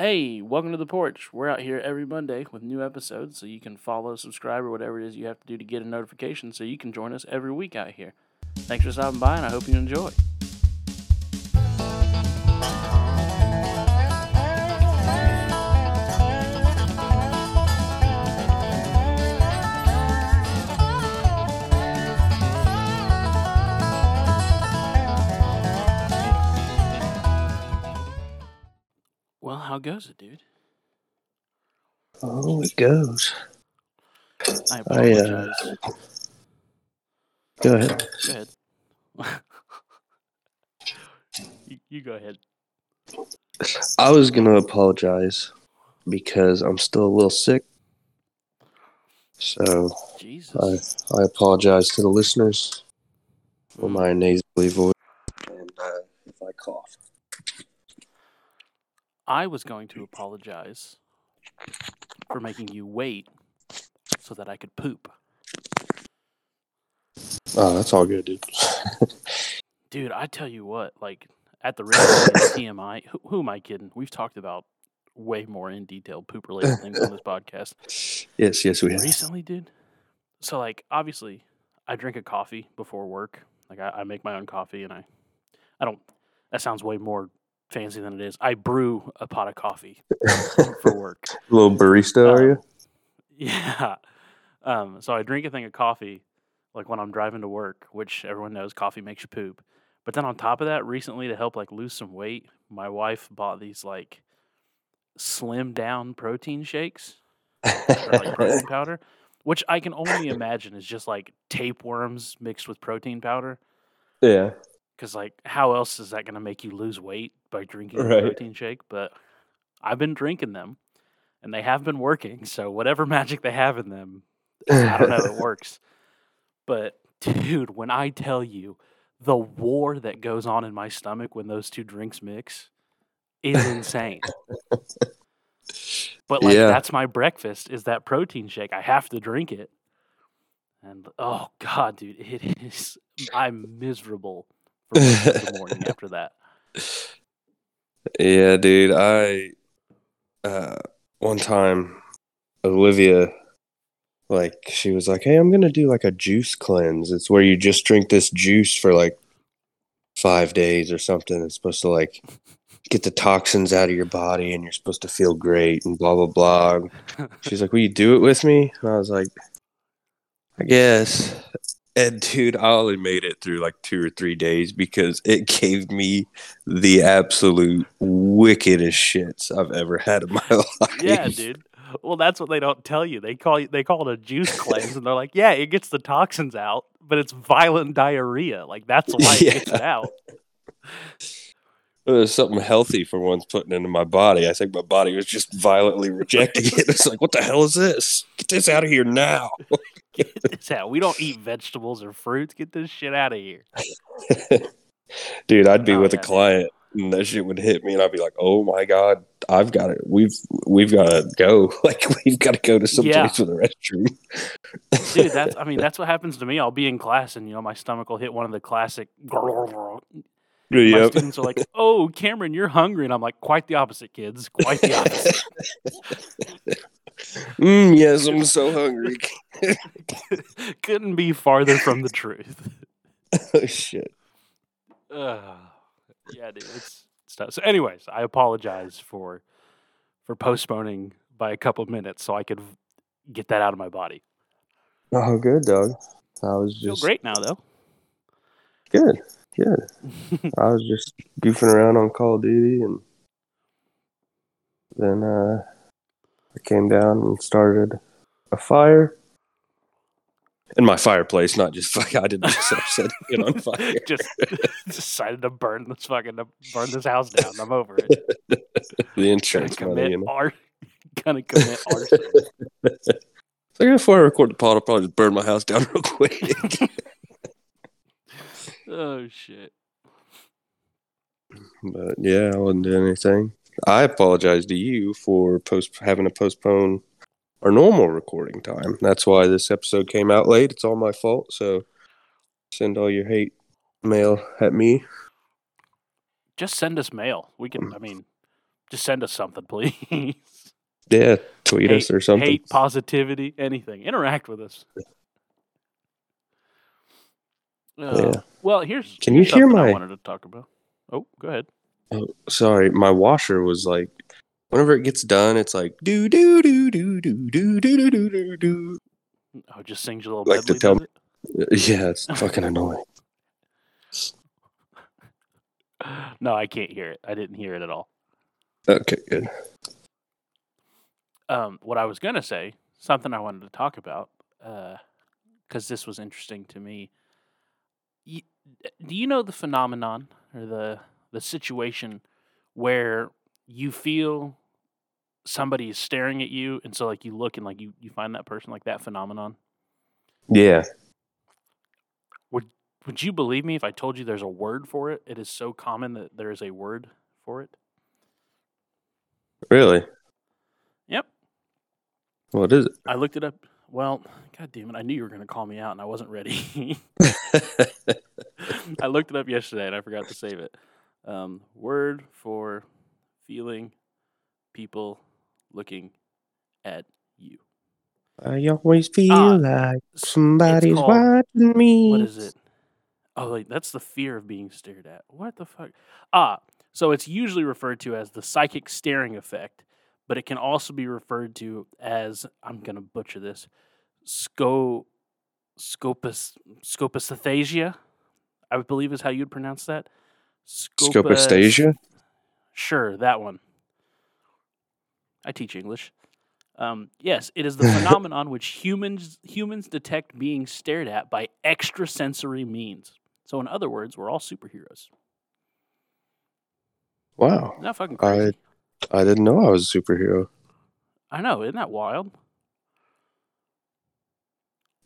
Hey, welcome to the porch. We're out here every Monday with new episodes, so you can follow, subscribe, or whatever it is you have to do to get a notification so you can join us every week out here. Thanks for stopping by, and I hope you enjoy. How goes it, dude? Oh, it goes. I I, uh, apologize. Go ahead. Go ahead. you, you go ahead. I was gonna apologize because I'm still a little sick. So Jesus. I I apologize to the listeners for my nasally voice and uh, if I cough. I was going to apologize for making you wait so that I could poop. Oh, that's all good, dude. Dude, I tell you what, like at the risk of TMI, who, who am I kidding? We've talked about way more in detail poop related things on this podcast yes, yes, we have. recently, dude. So, like, obviously, I drink a coffee before work. Like, I, I make my own coffee, and I, I don't. That sounds way more fancy than it is. I brew a pot of coffee for work. A little barista, are you? Yeah. Um, so I drink a thing of coffee like when I'm driving to work, which everyone knows coffee makes you poop. But then on top of that, recently to help like lose some weight, my wife bought these like slim down protein shakes or like protein powder, which I can only imagine is just like tapeworms mixed with protein powder. yeah. Because like, how else is that going to make you lose weight by drinking Right. a protein shake? But I've been drinking them, and they have been working. So whatever magic they have in them, I don't know, it works. But dude, when I tell you the war that goes on in my stomach when those two drinks mix is insane. but like Yeah. that's my breakfast is that protein shake. I have to drink it. And oh god, dude, it is I'm miserable for the morning after that. Yeah, dude. I uh one time Olivia like she was like, "Hey, I'm going to do like a juice cleanse. It's where you just drink this juice for like 5 days or something. It's supposed to like get the toxins out of your body and you're supposed to feel great and blah blah blah." She's like, "Will you do it with me?" And I was like, "I guess." And dude, I only made it through like two or three days because it gave me the absolute wickedest shits I've ever had in my life. yeah, dude. Well, that's what they don't tell you. They call you, they call it a juice cleanse, and they're like, "Yeah, it gets the toxins out, but it's violent diarrhea. Like that's why it gets it out." There's something healthy for once putting into my body. I think my body was just violently rejecting it. It's like, what the hell is this? Get this out of here now. Get this out. We don't eat vegetables or fruits. Get this shit out of here. Dude, I'd be Oh, with yeah, a dude. client and that shit would hit me and I'd be like, Oh my god, I've got it. We've we've gotta go. Like we've gotta go to some Yeah. place with a restroom. Dude, that's I mean, that's what happens to me. I'll be in class and you know my stomach will hit one of the classic my Yep. students are like, "Oh, Cameron, you're hungry." And I'm like, "Quite the opposite, kids. Quite the opposite." Mm, yes, I'm so hungry. Couldn't be farther from the truth. oh shit. Ugh. yeah, dude, it's, it's tough. So, anyways, I apologize for for postponing by a couple minutes so I could get that out of my body. Oh good dog. I was Feel just great now, though. good. Good. I was just goofing around on Call of Duty and then uh I came down and started a fire. In my fireplace, not just fire. I didn't just set it on fire. Just decided to burn this fucking to burn this house down. I'm over it. The insurance Gonna insurance money, commit you know. art. Gonna commit arson. So before I record the pod, I'll probably just burn my house down real quick. oh shit. but yeah, I wasn't doing anything. I apologize to you for post having to postpone our normal recording time. That's why this episode came out late. It's all my fault. So send all your hate mail at me. Just send us mail. We can. I mean, Just send us something, please. Yeah, tweet us or something. hate, positivity, anything. Interact with us. Uh, Yeah. Well, here's Can you hear something I my- wanted to talk about. Oh, go ahead. Oh, sorry, my washer was like, whenever it gets done, it's like do do do do do do do do do do. Oh, just sings your little Like to tell does it? Yeah, it's fucking annoying. No, I can't hear it. I didn't hear it at all. Okay, good. Um, what I was gonna say, something I wanted to talk about, because this was interesting to me. Y- do you know the phenomenon or the the situation where you feel somebody is staring at you, and so like you look and like you you find that person like that phenomenon? Yeah, Would would you believe me if I told you there's a word for it? It is so common that there is a word for it. really. Yep. What is it? I looked it up. Well, god damn it, I knew you were going to call me out and I wasn't ready. I looked it up yesterday and I forgot to save it. Um, word for feeling people looking at you. I always feel Ah, like somebody's called- watching me. What is it? Oh, wait, that's the fear of being stared at. What the fuck? Ah, so it's usually referred to as the psychic staring effect, but it can also be referred to as I'm gonna butcher this, sco, scopus, scopisthesia. I believe is how you'd pronounce that. Scopostasia? Sure, that one. I teach English. Um, yes, it is the phenomenon which humans humans detect being stared at by extrasensory means. So, in other words, we're all superheroes. Wow. Isn't fucking I- crazy? I didn't know I was a superhero. I, know, isn't that wild?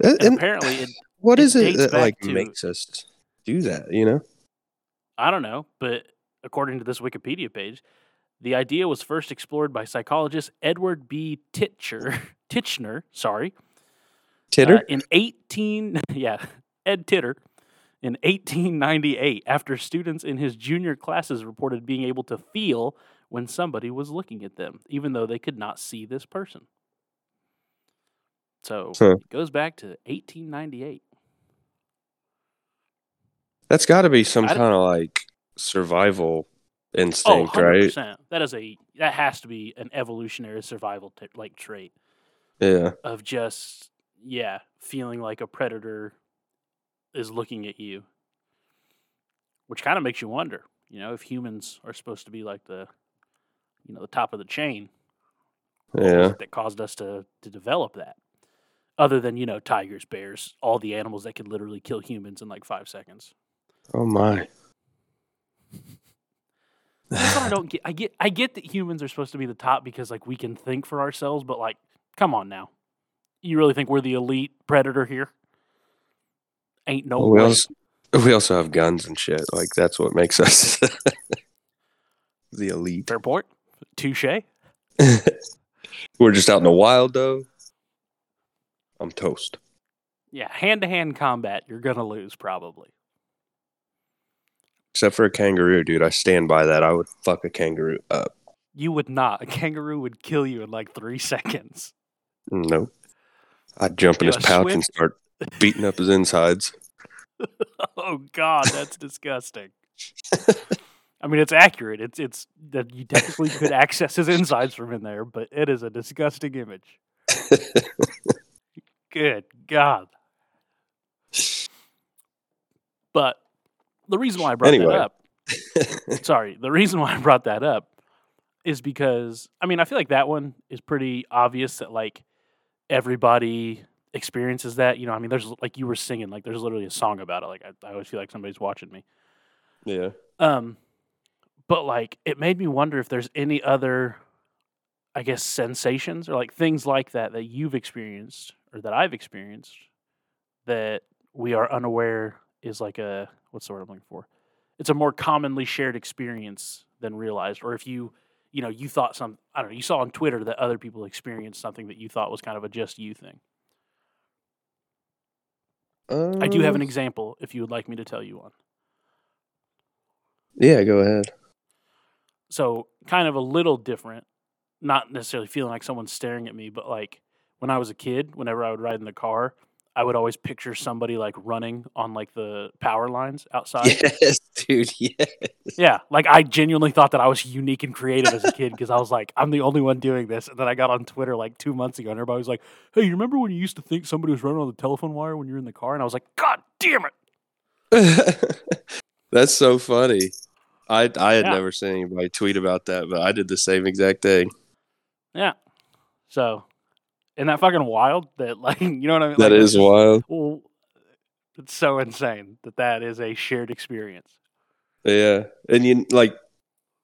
And and apparently, it, what it is it that like to- makes us do that? You know? I don't know, but according to this Wikipedia page, the idea was first explored by psychologist Edward B. Titcher, Titchener, sorry, Titter? Uh, in 18, yeah, Ed Titter, in 1898, after students in his junior classes reported being able to feel when somebody was looking at them, even though they could not see this person. So Huh. it goes back to 1898. That's got to be some kind of like survival Oh, instinct, 100%. right? That is a that has to be an evolutionary survival t- like trait Yeah. of just yeah, feeling like a predator is looking at you. Which kind of makes you wonder, you know, if humans are supposed to be like the you know, the top of the chain. Yeah. that caused us to to develop that. Other than, you know, tigers, bears, all the animals that could literally kill humans in like 5 seconds. Oh my. That's what I don't get. I get I get that humans are supposed to be the top because like we can think for ourselves, but like, come on now. You really think we're the elite predator here? Ain't no Well, we way. also we also have guns and shit. Like that's what makes us the elite. Fair point. Touche. We're just out in the wild though. I'm toast. Yeah, hand to hand combat, you're gonna lose probably. Except for a kangaroo, dude. I stand by that. I would fuck a kangaroo up. You would not. A kangaroo would kill you in like three seconds. Nope. I'd jump in his pouch and start beating up his insides. Oh God, that's disgusting. I mean, it's accurate. It's it's that you technically could access his insides from in there, but it is a disgusting image. Good God. But the reason why I brought Anyway. that up, sorry, the reason why I brought that up is because I mean I feel like that one is pretty obvious that like everybody experiences that. You know, I mean, there's like you were singing, like there's literally a song about it. Like I, I always feel like somebody's watching me. yeah. Um, but like it made me wonder if there's any other, I guess, sensations or like things like that that you've experienced or that I've experienced that we are unaware is like a what's the word I'm looking for? It's a more commonly shared experience than realized. Or if you, you know, you thought some, I don't know, you saw on Twitter that other people experienced something that you thought was kind of a just you thing. I do have an Uh, example if you would like me to tell you one. Yeah, go ahead. so kind of a little different. Not necessarily feeling like someone's staring at me, but like when I was a kid, whenever I would ride in the car, I would always picture somebody like running on like the power lines outside. Yes, dude. Yes. Yeah, like I genuinely thought that I was unique and creative as a kid because I was like, I'm the only one doing this. And then I got on Twitter like two months ago, and everybody was like, "Hey, you remember when you used to think somebody was running on the telephone wire when you were in the car?" And I was like, "God damn it!" That's so funny. I I had Yeah. never seen anybody tweet about that, but I did the same exact thing. Yeah. So, isn't that fucking wild? That like, you know what I mean? That Like, is wild. Well, it's so insane that that is a shared experience. Yeah, and you like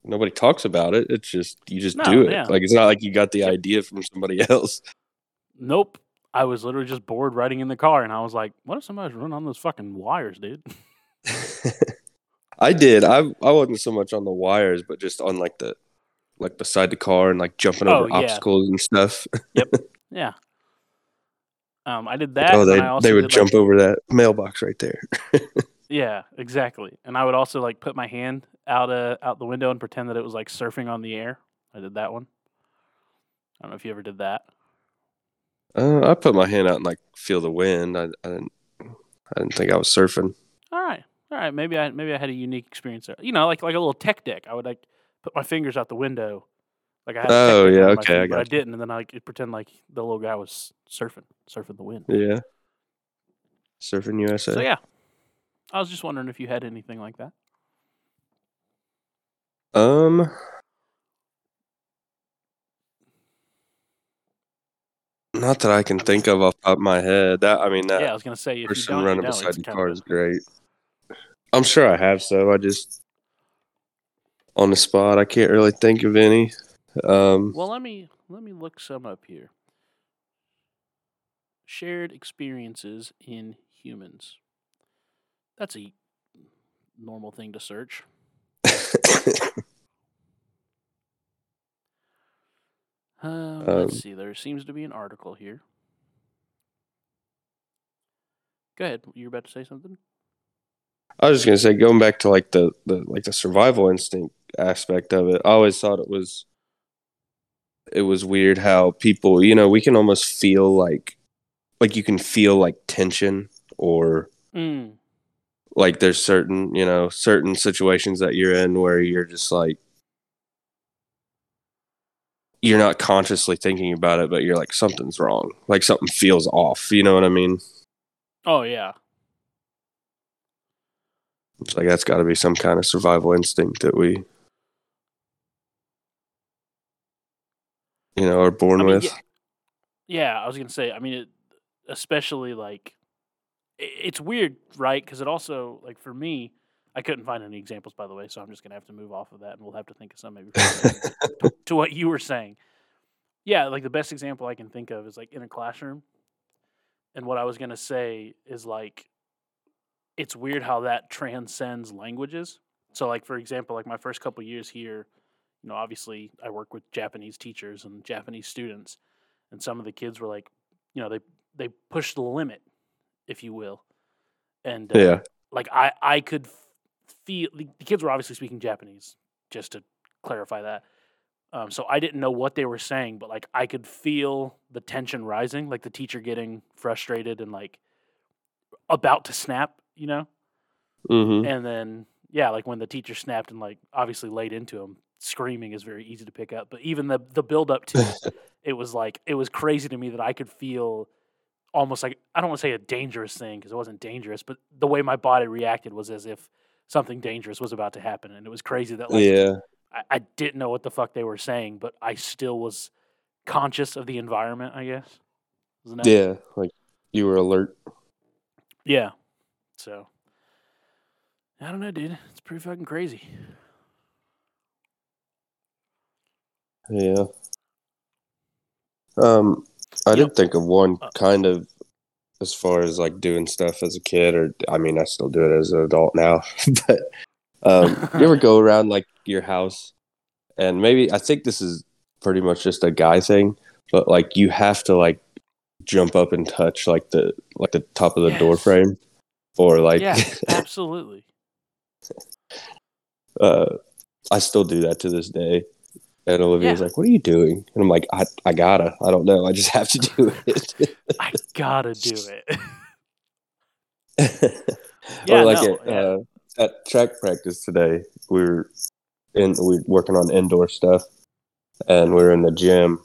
nobody talks about it. It's just you just No, do it. yeah. Like it's not like you got the idea from somebody else. Nope. I was literally just bored riding in the car, and I was like, "What if somebody's running on those fucking wires, dude?" I did. I I wasn't so much on the wires, but just on like the like beside the car and like jumping Oh, over yeah. obstacles and stuff. Yeah. Um, I did that. oh, and they I also they would did, jump like, over that mailbox right there. Yeah, exactly. And I would also like put my hand out uh, out the window and pretend that it was like surfing on the air. I did that one. I don't know if you ever did that. Uh, I put my hand out and like feel the wind. I, I didn't I didn't think I was surfing. All right, all right. Maybe I maybe I had a unique experience there. You know, like like a little tech deck. I would like put my fingers out the window, like I had. Oh, yeah, okay, I feet, I got you. didn't, and then I could pretend like the little guy was surfing, surfing the wind. Yeah. Surfing USA. So yeah, I was just wondering if you had anything like that. Um. Not that I can think of off the top of my head. That I mean that yeah, I was gonna say if you person running beside the car is great. I'm sure I have so. I just on the spot I can't really think of any. Um Well, let me let me look some up here. Shared experiences in humans. That's a normal thing to search. Uh, Um, let's see. There seems to be an article here. Go ahead. You're about to say something. I was just gonna say, going back to like the, the like the survival instinct aspect of it, I always thought it was it was weird how people, you know, we can almost feel like like you can feel like tension or Mm. like there's certain, you know, certain situations that you're in where you're just like you're not consciously thinking about it, but you're like something's wrong. Like something feels off. You know what I mean? Oh yeah. It's like that's got to be some kind of survival instinct that we, you know, are born I mean, with. yeah, yeah, I was gonna say. I mean, it, especially like i- it's weird, right? Because it also like for me, I couldn't find any examples, by the way. So I'm just gonna have to move off of that, and we'll have to think of some maybe to, to what you were saying. Yeah, like the best example I can think of is like in a classroom, and what I was gonna say is like it's weird how that transcends languages. So, like for example, like my first couple years here, you know, obviously I work with Japanese teachers and Japanese students, and some of the kids were like, you know, they they pushed the limit, if you will, and uh, yeah, like I I could feel the, kids were obviously speaking Japanese, just to clarify that. Um, so I didn't know what they were saying, but like I could feel the tension rising, like the teacher getting frustrated and like about to snap, you know. hmm And then yeah, like when the teacher snapped and like obviously laid into him, screaming is very easy to pick up. But even the the build up to it, it was like it was crazy to me that I could feel almost like I don't want to say a dangerous thing because it wasn't dangerous, but the way my body reacted was as if something dangerous was about to happen, and it was crazy that like yeah, I, I didn't know what the fuck they were saying, but I still was conscious of the environment. I guess. Yeah. Like you were alert. Yeah. So I don't know, dude. It's pretty fucking crazy. Yeah. Um, I Yep. did think of one Uh, kind of as far as like doing stuff as a kid, or I mean, I still do it as an adult now. but um, you ever go around like your house, and maybe I think this is pretty much just a guy thing, but like you have to like jump up and touch like the like the top of the door frame, or like yeah, absolutely. uh I still do that to this day. And Olivia's Yeah. like, "What are you doing?" And I'm like, "I I gotta. I don't know. I just have to do it." I gotta do it. Yeah, or like no, at, yeah. uh, at track practice today, we were in we were working on indoor stuff, and we were in the gym,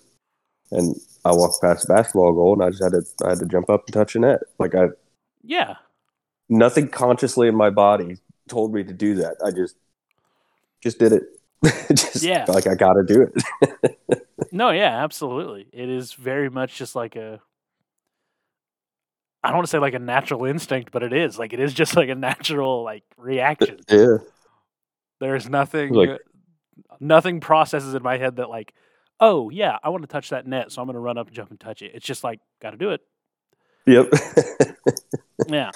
and I walked past a basketball goal, and I just had to I had to jump up and touch a net. Like I yeah. nothing consciously in my body told me to do that. I just just did it. just Yeah. like I gotta do it. No, yeah, absolutely. It is very much just like a I don't want to say like a natural instinct, but it is. Like it is just like a natural like reaction. yeah. There's nothing Like- nothing processes in my head that like, oh yeah, I want to touch that net, so I'm gonna run up and jump and touch it. It's just like gotta do it. Yep. Yeah.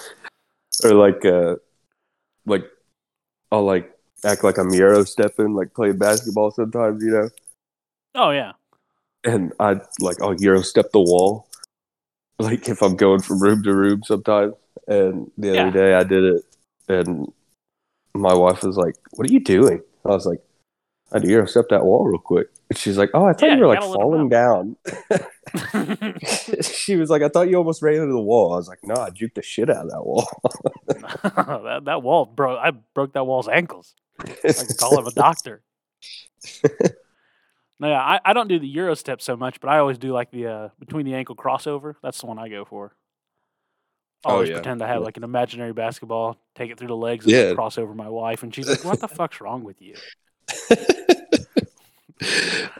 or like uh like I'll like act like I'm Euro stepping, like playing basketball sometimes, you know. Oh yeah. And I like I'll Euro step the wall. Like if I'm going from room to room sometimes. And the Yeah. other day I did it and my wife was like, What are you doing? I was like, I had to Euro step that wall real quick. And she's like, Oh, I thought Yeah, you were like gotta let 'em falling down. she was like, I thought you almost ran into the wall. I was like, No, I juked the shit out of that wall. that that wall bro I broke that wall's ankles. I could call him a doctor. no, yeah, I, I don't do the Euro step so much, but I always do like the uh, between the ankle crossover. That's the one I go for. I Oh, always yeah. pretend I have Yeah. like an imaginary basketball, take it through the legs, and Yeah. then cross over my wife, and she's like, "What the fuck's wrong with you?"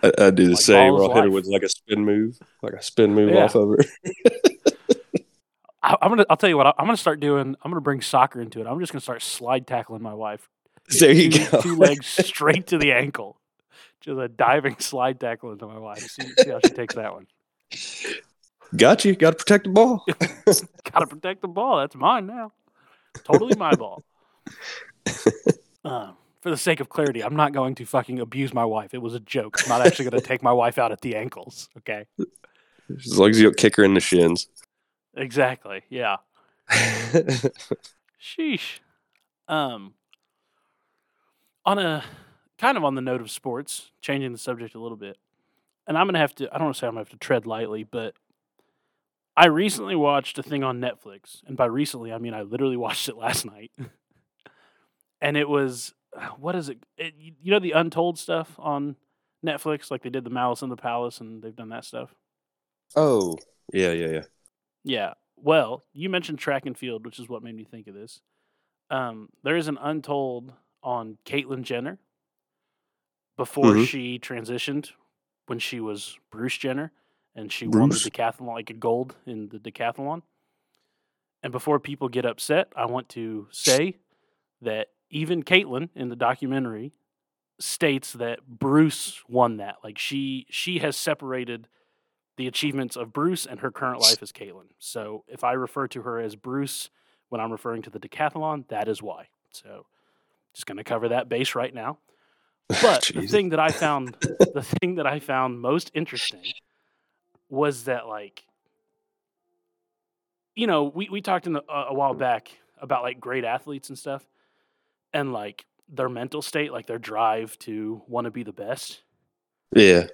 I, I do the Like same. ball is I'll hit her with like a spin move, like a spin move Yeah. off of her. I, I'm gonna. I'll tell you what. I, I'm gonna start doing. I'm gonna bring soccer into it. I'm just gonna start slide tackling my wife. There you two, go. Two legs straight to the ankle. Just a diving slide tackle into my wife. See, see how she takes that one. Got you. Got to protect the ball. Gotta protect the ball. That's mine now. Totally my ball. Uh, for the sake of clarity, I'm not going to fucking abuse my wife. It was a joke. I'm not actually going to take my wife out at the ankles. Okay. As long as you don't kick her in the shins. Exactly. Yeah. Sheesh. Um, on a kind of on the note of sports, changing the subject a little bit, and I'm gonna have to. I don't want to say I'm gonna have to tread lightly, but I recently watched a thing on Netflix, and by recently I mean I literally watched it last night, and it was what is it? it? You know the Untold stuff on Netflix, like they did the Malice in the Palace, and they've done that stuff. oh, yeah, yeah, yeah. Yeah. Well, you mentioned track and field, which is what made me think of this. Um, there is an untold on Caitlyn Jenner before Mhm. she transitioned when she was Bruce Jenner and she won the decathlon, like a gold in the decathlon. And before people get upset, I want to say that even Caitlyn in the documentary states that Bruce won that. Like she she has separated the achievements of Bruce and her current life as Caitlyn. So if I refer to her as Bruce when I'm referring to the decathlon, that is why. So just going to cover that base right now. But the thing that I found the thing that I found most interesting was that like you know, we we talked in the, uh, a while back about like great athletes and stuff and like their mental state, like their drive to want to be the best Yeah.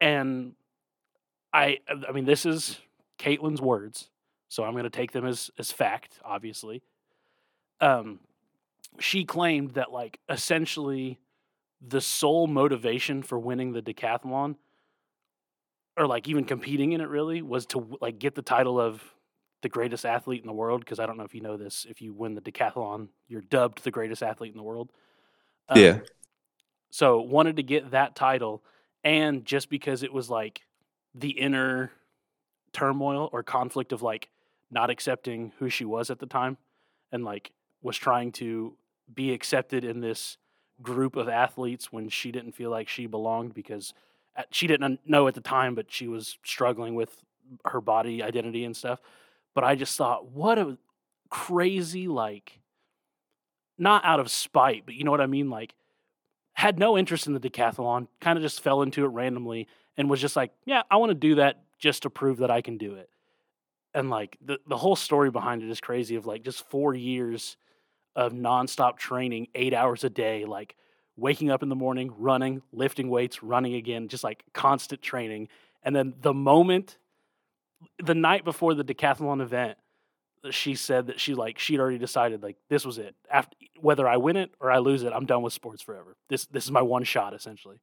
and I I mean this is Caitlyn's words, so I'm going to take them as as fact. Obviously, um, she claimed that like essentially the sole motivation for winning the decathlon, or like even competing in it, really was to like get the title of the greatest athlete in the world. Because I don't know if you know this, if you win the decathlon, you're dubbed the greatest athlete in the world. Um, Yeah. So wanted to get that title, and just because it was like the inner turmoil or conflict of like not accepting who she was at the time, and like was trying to be accepted in this group of athletes when she didn't feel like she belonged because at- she didn't know at the time, but she was struggling with her body identity and stuff. But I just thought, what a crazy like, not out of spite, but you know what I mean, like had no interest in the decathlon, kind of just fell into it randomly and was just like, yeah, I want to do that just to prove that I can do it. And like the the whole story behind it is crazy of like just 4 years of nonstop training, 8 hours a day, like waking up in the morning, running, lifting weights, running again, just like constant training. And then the moment, the night before the decathlon event, she said that she like she'd already decided like this was it. After whether I win it or I lose it, I'm done with sports forever. This this is my one shot essentially.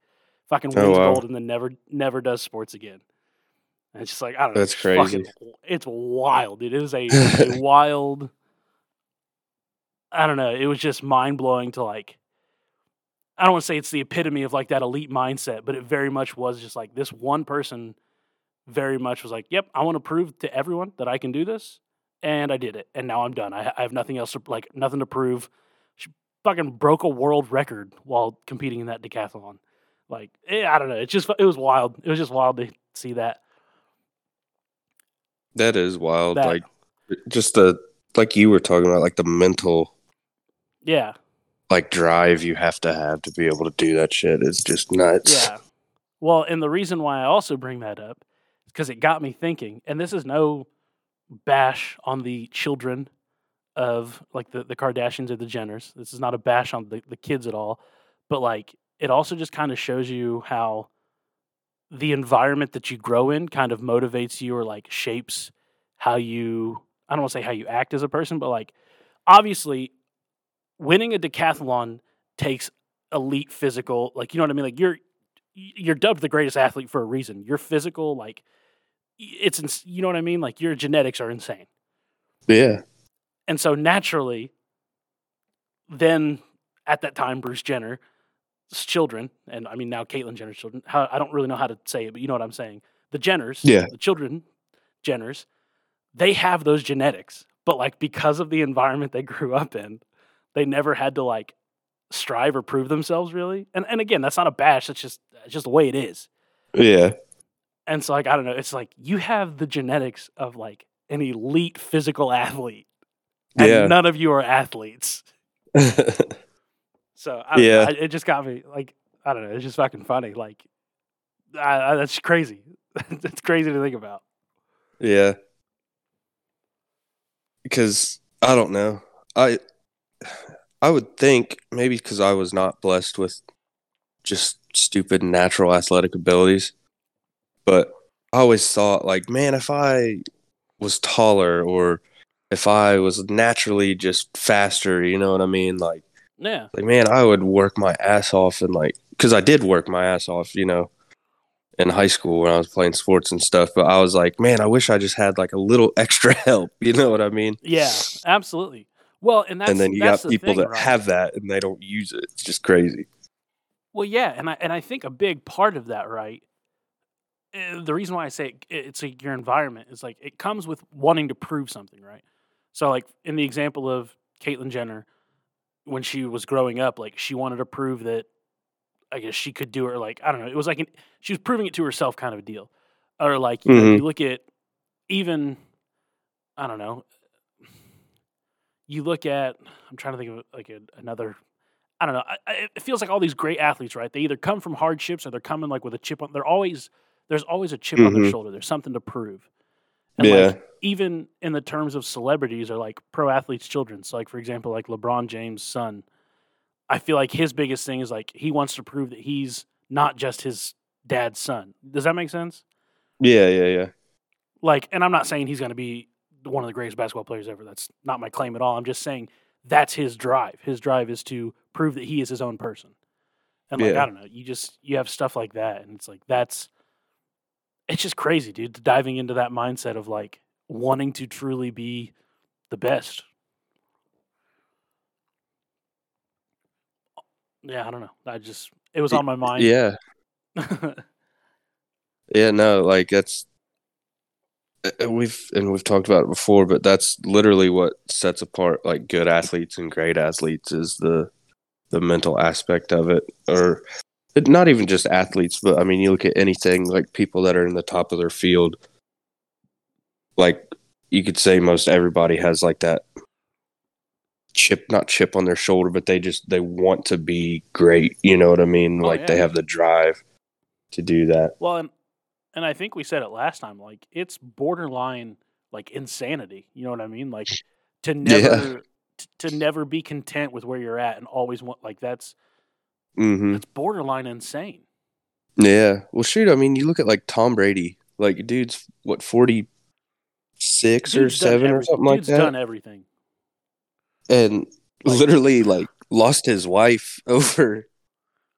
Fucking Oh, wins wow. gold and then never never does sports again. And it's just like I don't know. That's it's fucking- crazy. it's wild, dude. It is a, a wild. I don't know. It was just mind blowing to like. I don't want to say it's the epitome of like that elite mindset, but it very much was just like this one person. Very much was like, "Yep, I want to prove to everyone that I can do this," and I did it, and now I'm done. I, I have nothing else to like, nothing to prove. She fucking broke a world record while competing in that decathlon. Like, eh, I don't know. It's just it was wild. It was just wild to see that. That is wild. That- Like just the like you were talking about, like the mental Yeah, like drive you have to have to be able to do that shit is just nuts. Yeah. Well, and the reason why I also bring that up is because it got me thinking, and this is no bash on the children of like the, the Kardashians or the Jenners. This is not a bash on the, the kids at all. But like it also just kind of shows you how the environment that you grow in kind of motivates you or like shapes how you I don't want to say how you act as a person, but like obviously winning a decathlon takes elite physical like you know what I mean? Like you're you're dubbed the greatest athlete for a reason. Your physical, like, it's ins- you know what I mean. Like your genetics are insane, Yeah. and so naturally, then at that time, Bruce Jenner's children, and I mean now Caitlyn Jenner's children. How, I don't really know how to say it, but you know what I'm saying. The Jenners, Yeah. the children, Jenners, they have those genetics, but like because of the environment they grew up in, they never had to like strive or prove themselves really. And and again, that's not a bash. That's just it's just the way it is. Yeah. And so like I don't know, it's like you have the genetics of like an elite physical athlete. And Yeah. none of you are athletes. So I Yeah. I, it just got me like I don't know, it's just fucking funny. Like I, I, that's crazy. it's crazy to think about. yeah. Because I don't know. I I would think maybe because I was not blessed with just stupid natural athletic abilities, but I always thought like, man, if I was taller or if I was naturally just faster, you know what I mean? Like, Yeah. like man, I would work my ass off and like, because I did work my ass off, you know, in high school when I was playing sports and stuff. But I was like, man, I wish I just had like a little extra help. You know what I mean? Yeah, absolutely. Well, and that's and then you got the people thing, that right? have that and they don't use it. It's just crazy. Well, yeah, and I and I think a big part of that, right? eh, The reason why I say it, it's like your environment is like it comes with wanting to prove something, right? So, like in the example of Caitlyn Jenner, when she was growing up, like she wanted to prove that I guess she could do it. Like I don't know, it was like an, she was proving it to herself, kind of a deal. Or like you, know, Mhm. you look at even I don't know. You look at I'm trying to think of like a, another I don't know. I, I, it feels like all these great athletes, right? They either come from hardships or they're coming like with a chip on. They're always there's always a chip on their Mhm. shoulder. There's something to prove. And yeah. like even in the terms of celebrities or like pro athletes' children. So like for example, like LeBron James' son, I feel like his biggest thing is like he wants to prove that he's not just his dad's son. Does that make sense? yeah. Yeah. Yeah. Like, and I'm not saying he's going to be one of the greatest basketball players ever. That's not my claim at all. I'm just saying that's his drive. His drive is to prove that he is his own person. And like, Yeah. I don't know, you just you have stuff like that, and it's like that's it's just crazy, dude. Diving into that mindset of like wanting to truly be the best. Yeah, I don't know. I just it was on my mind. Yeah. Yeah, no, like that's we've and we've talked about it before, but that's literally what sets apart like good athletes and great athletes is the the mental aspect of it, or not even just athletes, but I mean, you look at anything like people that are in the top of their field, like you could say most everybody has like that chip, not chip on their shoulder, but they just they want to be great. You know what I mean? Oh, like they have the drive to do that. Well, and and I think we said it last time. Like it's borderline like insanity. You know what I mean? Like to Yeah. never t- to never be content with where you're at and always want like that's Mm-hmm. It's borderline insane. Yeah. Well, shoot. I mean, you look at like Tom Brady. Like, dude's what forty six or Dude's seven or every- something like that, done everything. and Like- literally like lost his wife over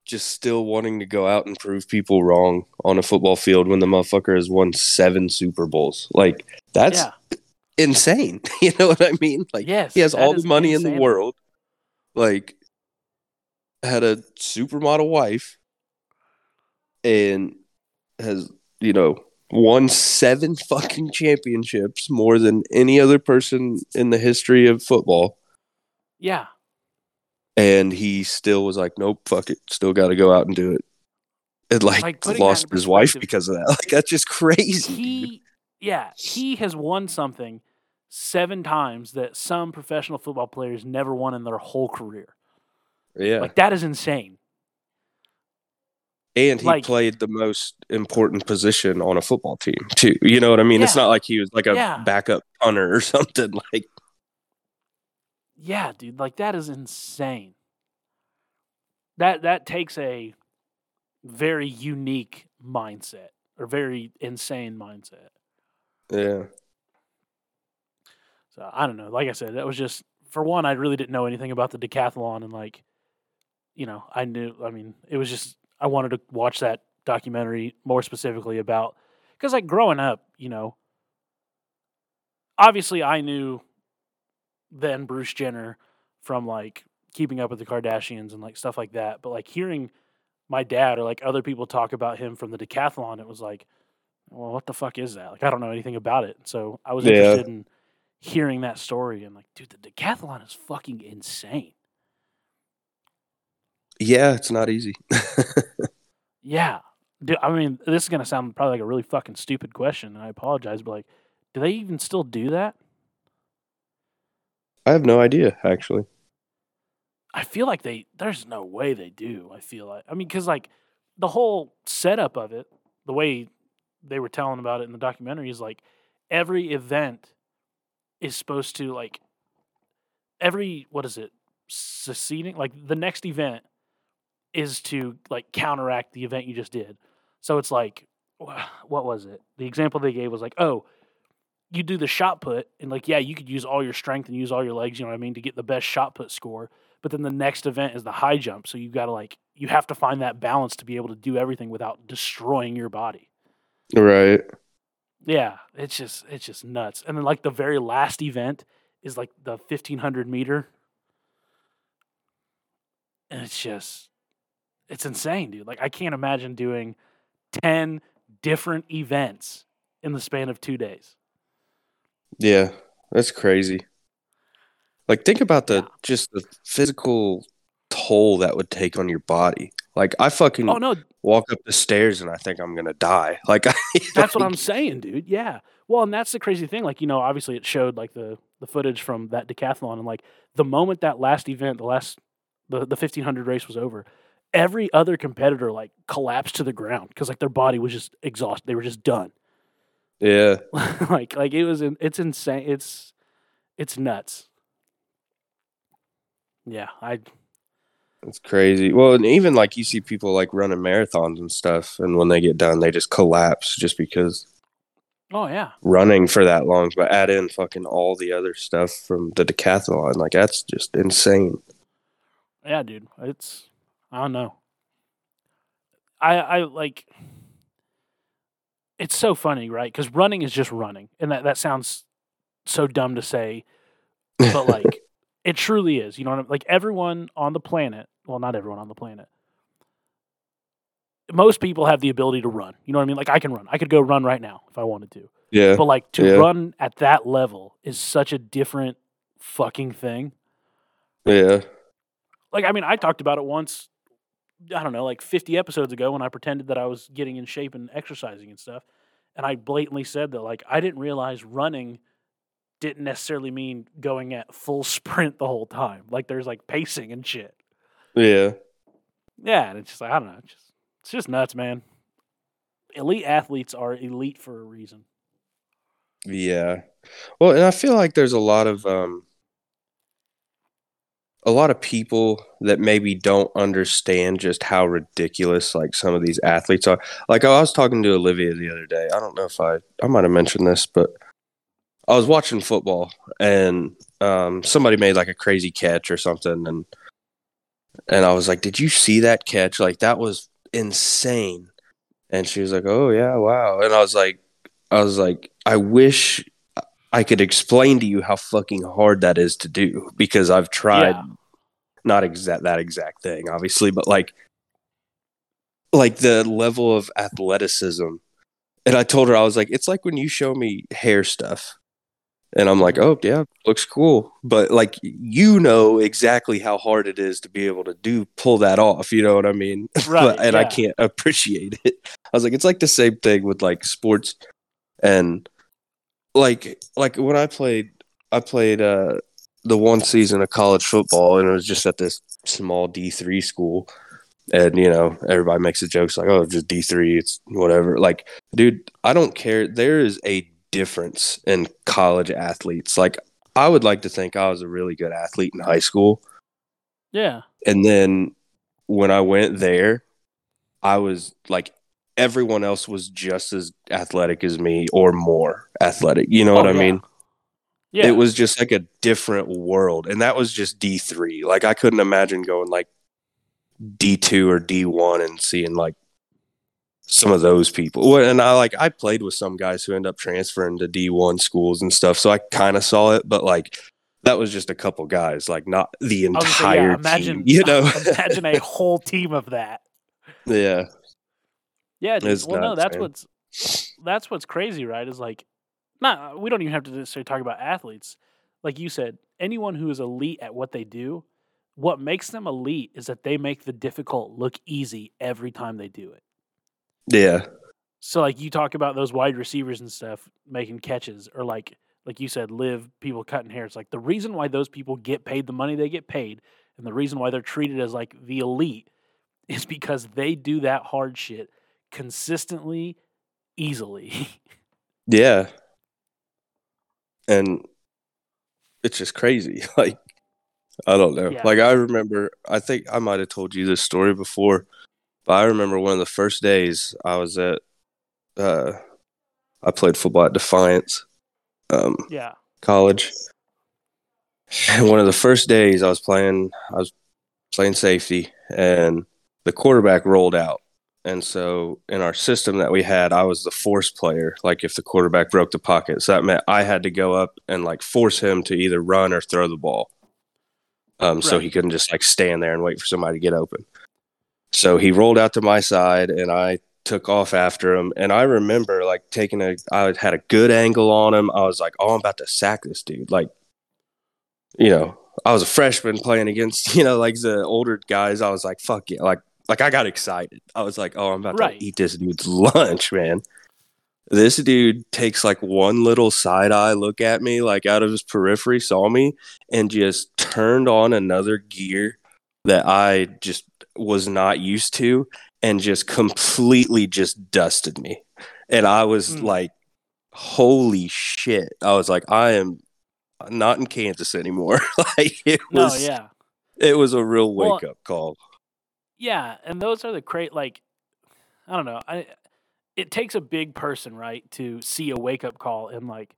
just still wanting to go out and prove people wrong on a football field when the motherfucker has won seven Super Bowls. Like, that's yeah. insane. You know what I mean? Like, yes. he has all the money in the world. Like, had a supermodel wife, and has you know won seven fucking championships more than any other person in the history of football. Yeah. And he still was like, "Nope, fuck it, still got to go out and do it." And like, Like, lost his wife because of that. Like that's just crazy. He, yeah, he has won something seven times that some professional football players never won in their whole career. Yeah, Like that is insane. and he like- played the most important position on a football team too. You know what I mean? It's not like he was like a Yeah. backup punter or something. Like, Yeah, dude, like that is insane. That that takes a very unique mindset or very insane mindset. yeah, So I don't know. Like I said, that was just for one, I really didn't know anything about the decathlon and like you know, I knew I mean, it was just I wanted to watch that documentary more specifically about cuz like growing up, you know, obviously I knew then Bruce Jenner from like keeping up with the Kardashians and like stuff like that, but like hearing my dad or like other people talk about him from the decathlon, it was like, well, what the fuck is that? Like I don't know anything about it. So I was Yeah. interested in hearing that story and like, dude, the decathlon is fucking insane. yeah. It's not easy. Yeah. Do, I mean, this is gonna sound probably like a really fucking stupid question, and I apologize, but like, do they even still do that? I have no idea actually. I feel like they. There's no way they do. I feel like. I mean, because like the whole setup of it, the way they were telling about it in the documentary is like every event is supposed to like every what is it succeeding like the next event is to like counteract the event you just did. So it's like what was it? The example they gave was like, oh, you do the shot put and like yeah, you could use all your strength and use all your legs, you know what I mean, to get the best shot put score. But then the next event is the high jump, so you got to like you have to find that balance to be able to do everything without destroying your body. Right. Yeah, it's just it's just nuts. And then like the very last event is like the 1500 meter. And it's just it's insane, dude. Like I can't imagine doing 10 different events in the span of 2 days. Yeah, that's crazy. Like think about the Yeah. just the physical toll that would take on your body. Like I fucking Oh no, walk up the stairs and I think I'm gonna die. Like I, That's what I'm saying, dude. Yeah. Well, and that's the crazy thing. Like, you know, obviously it showed like the the footage from that decathlon, and like the moment that last event, the last the the 1500 race was over, every other competitor like collapsed to the ground because like their body was just exhausted. They were just done. Yeah, like like it was. in- It's insane. It's it's nuts. Yeah, I it's crazy. Well, and even like you see people like running marathons and stuff, and when they get done, they just collapse just because oh yeah, running for that long. But add in fucking all the other stuff from the decathlon, like that's just insane. Yeah, dude. It's I don't know. I I like it's so funny, right? Because running is just running, and that that sounds so dumb to say, but like it truly is. You know, what I mean? like everyone on the planet. Well, not everyone on the planet. Most people have the ability to run. You know what I mean? Like I can run. I could go run right now if I wanted to. yeah, But like to Yeah. run at that level is such a different fucking thing. yeah, like I mean, I talked about it once. I don't know, like 50 episodes ago when I pretended that I was getting in shape and exercising and stuff, and I blatantly said that like I didn't realize running didn't necessarily mean going at full sprint the whole time. Like there's like pacing and shit. yeah. Yeah, and it's just like I don't know, it's just it's just nuts, man. Elite athletes are elite for a reason. Yeah. Well, and I feel like there's a lot of um a lot of people that maybe don't understand just how ridiculous like some of these athletes are. Like I was talking to Olivia the other day. I don't know if I I might have mentioned this, but I was watching football and um, somebody made like a crazy catch or something and and I was like, "Did you see that catch? Like that was insane." And she was like, "Oh yeah, wow." And I was like I was like, "I wish I could explain to you how fucking hard that is to do because I've tried Yeah. Not exact that exact thing, obviously, but like like the level of athleticism. And I told her I was like, it's like when you show me hair stuff. And I'm like, oh yeah, looks cool. But like you know exactly how hard it is to be able to do pull that off. You know what I mean? Right. But- and I can't appreciate it. I was like, it's like the same thing with like sports and like like when I played I played uh the one season of college football and it was just at this small D three school. And you know, everybody makes the jokes like, oh, just D three, it's whatever. Like, dude, I don't care. There is a difference in college athletes. Like, I would like to think I was a really good athlete in high school. Yeah. And then when I went there, I was like everyone else was just as athletic as me or more athletic. You know oh, what Oh, I yeah. mean? Yeah. It was just like a different world. And that was just D3. Like I couldn't imagine going like D2 or D1 and seeing like some of those people. And I like I played with some guys who end up transferring to D1 schools and stuff. So I kind of saw it, but like that was just a couple guys, like not the entire yeah, imagine team, you know? imagine a whole team of that. yeah. Yeah, dude. Well, no, that's man. what's that's what's crazy, right? Is like, not uh, we don't even have to necessarily talk about athletes. Like you said, anyone who is elite at what they do, what makes them elite is that they make the difficult look easy every time they do it. Yeah. So, like you talk about those wide receivers and stuff making catches, or like like you said, live people cutting hair. It's like the reason why those people get paid the money they get paid, and the reason why they're treated as like the elite, is because they do that hard shit consistently, easily. Yeah. And it's just crazy. Like, I don't know. Yeah. Like, I remember, I think I might have told you this story before, but I remember one of the first days I was at, uh, I played football at Defiance um, yeah, College. And one of the first days I was playing, I was playing safety, and the quarterback rolled out. And so in our system that we had, I was the force player. Like if the quarterback broke the pocket, so that meant I had to go up and like force him to either run or throw the ball. Um, so he couldn't just like stand there and wait for somebody to get open. So he rolled out to my side, and I took off after him. And I remember like taking a, I had a good angle on him. I was like, oh, I'm about to sack this dude. Like, you know, I was a freshman playing against, you know, like the older guys. I was like, fuck it. Like, like I got excited. I was like, oh, I'm about Right. to eat this dude's lunch, man. This dude takes like one little side eye look at me, like out of his periphery, saw me, and just turned on another gear that I just was not used to and just completely just dusted me. And I was Mm. like, holy shit. I was like, I am not in Kansas anymore. like it no, was yeah, it was a real Well, wake up call. Yeah, and those are the great like, I don't know, I. It takes a big person, right, to see a wake up call and like